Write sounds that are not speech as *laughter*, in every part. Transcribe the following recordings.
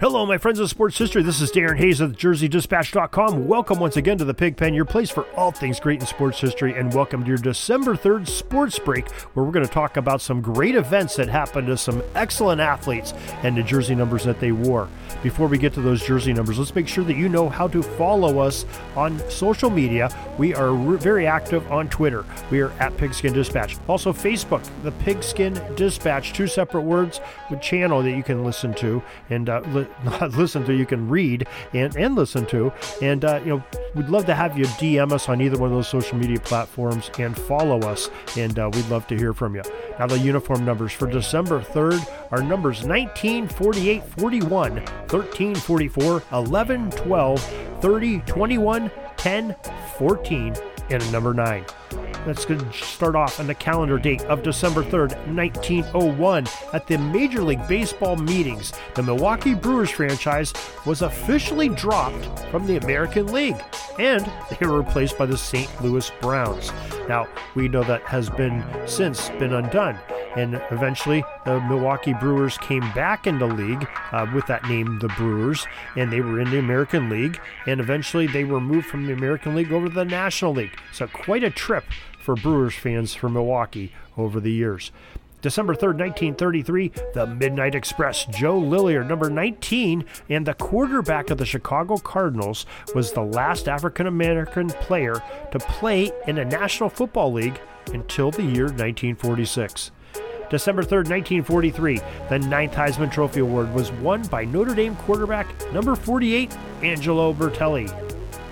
Hello, my friends of sports history. This is Darren Hayes of JerseyDispatch.com. Welcome once again to the Pigpen, your place for all things great in sports history, and welcome to your December 3rd sports break, where we're going to talk about some great events that happened to some excellent athletes and the jersey numbers that they wore. Before we get to those jersey numbers, let's make sure that you know how to follow us on social media. We are re- very active on Twitter. We are at Pigskin Dispatch. Also, Facebook, the Pigskin Dispatch, two separate words, the channel that you can listen to and uh, *laughs* not listen to, you can read and, and listen to. And, uh, you know, we'd love to have you DM us on either one of those social media platforms and follow us. And uh, we'd love to hear from you. Now, the uniform numbers for December 3rd are numbers 19, 48, 41, 13, 44, 11, 12, 30, 21, 10, 14, and number 9. That's going to start off on the calendar date of December 3rd, 1901. At the Major League Baseball meetings, the Milwaukee Brewers franchise was officially dropped from the American League and they were replaced by the St. Louis Browns. Now, we know that has been since been undone. And eventually, the Milwaukee Brewers came back into league uh, with that name, the Brewers, and they were in the American League. And eventually, they were moved from the American League over to the National League. So, quite a trip for Brewers fans from Milwaukee over the years. December 3rd, 1933, the Midnight Express, Joe Lillard, number 19, and the quarterback of the Chicago Cardinals, was the last African American player to play in a National Football League until the year 1946. December 3rd, 1943, the ninth Heisman Trophy Award was won by Notre Dame quarterback number 48, Angelo Bertelli.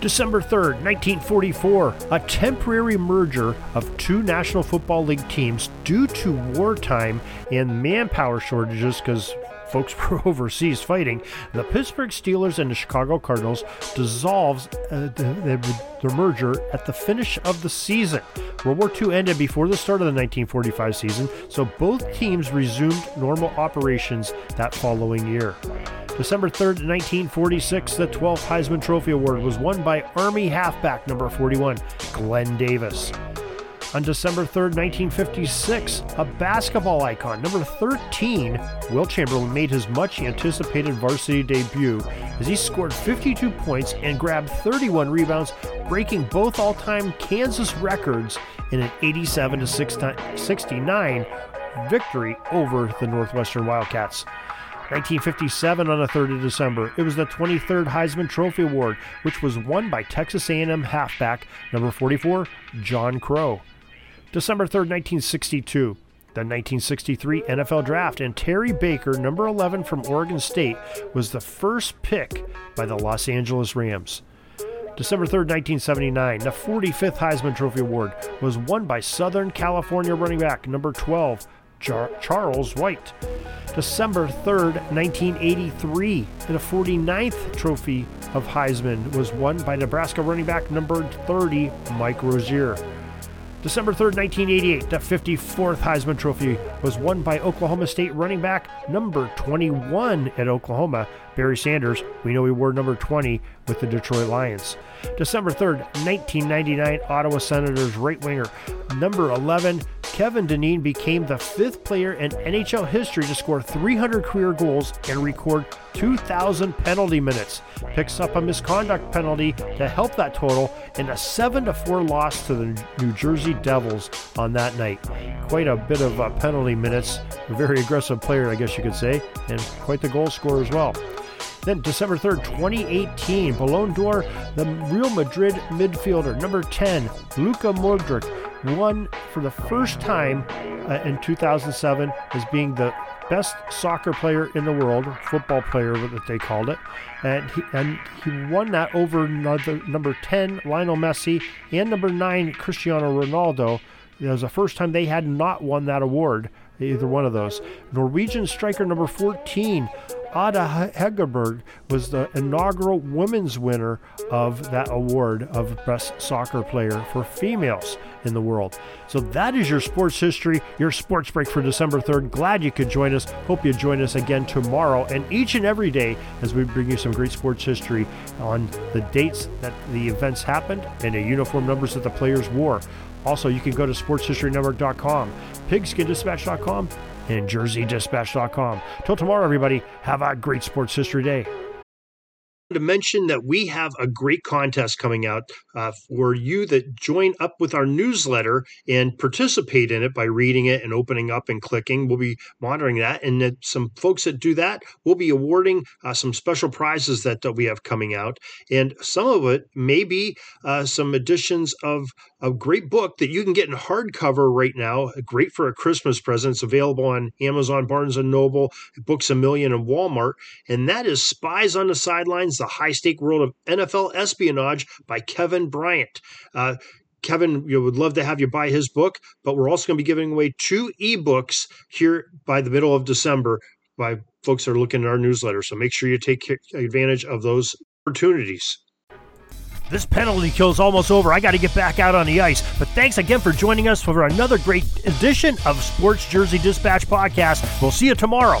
December 3rd, 1944, a temporary merger of two National Football League teams due to wartime and manpower shortages because folks *laughs* were overseas fighting. The Pittsburgh Steelers and the Chicago Cardinals dissolves uh, the, the, the merger at the finish of the season. World War II ended before the start of the 1945 season, so both teams resumed normal operations that following year. December 3rd, 1946, the 12th Heisman Trophy Award was won by Army halfback number 41, Glenn Davis. On December 3rd, 1956, a basketball icon, number 13, Wilt Chamberlain made his much anticipated varsity debut as he scored 52 points and grabbed 31 rebounds, breaking both all time Kansas records in an 87 69 victory over the Northwestern Wildcats. 1957 on the 3rd of December. It was the 23rd Heisman Trophy Award, which was won by Texas A&M halfback number 44, John Crow. December 3rd, 1962. The 1963 NFL Draft, and Terry Baker, number 11 from Oregon State, was the first pick by the Los Angeles Rams. December 3rd, 1979, the 45th Heisman Trophy Award was won by Southern California running back number 12, Char- Charles White. December 3rd, 1983, the 49th trophy of Heisman was won by Nebraska running back number 30, Mike Rozier. December 3rd, 1988, the 54th Heisman Trophy was won by Oklahoma State running back number 21 at Oklahoma, Barry Sanders. We know he wore number 20 with the Detroit Lions. December 3rd, 1999, Ottawa Senators right winger number 11, Kevin Dineen became the fifth player in NHL history to score 300 career goals and record 2,000 penalty minutes. Picks up a misconduct penalty to help that total in a 7 4 loss to the New Jersey Devils on that night. Quite a bit of uh, penalty minutes. A very aggressive player, I guess you could say, and quite the goal scorer as well. Then December 3rd, 2018, Ballon d'Or, the Real Madrid midfielder, number 10, Luka Modric, won for the first time uh, in 2007 as being the best soccer player in the world, football player that they called it, and he, and he won that over another, number 10 Lionel Messi and number 9 Cristiano Ronaldo. It was the first time they had not won that award, either one of those. Norwegian striker number 14 Ada Hegerberg was the inaugural women's winner of that award of Best Soccer Player for females in the world. So that is your sports history, your sports break for December 3rd. Glad you could join us. Hope you join us again tomorrow and each and every day as we bring you some great sports history on the dates that the events happened and the uniform numbers that the players wore. Also, you can go to sportshistorynetwork.com, pigskindispatch.com, and jerseydispatch.com. Till tomorrow, everybody, have a great sports history day to mention that we have a great contest coming out uh, for you that join up with our newsletter and participate in it by reading it and opening up and clicking. We'll be monitoring that. And that some folks that do that, we'll be awarding uh, some special prizes that, that we have coming out. And some of it may be uh, some editions of a great book that you can get in hardcover right now. Great for a Christmas present. It's available on Amazon, Barnes Noble, Books a Million, and Walmart. And that is Spies on the Sidelines the High Stake World of NFL Espionage by Kevin Bryant. Uh, Kevin, you would love to have you buy his book, but we're also going to be giving away two ebooks here by the middle of December by folks that are looking at our newsletter. So make sure you take advantage of those opportunities. This penalty kill is almost over. I got to get back out on the ice. But thanks again for joining us for another great edition of Sports Jersey Dispatch Podcast. We'll see you tomorrow.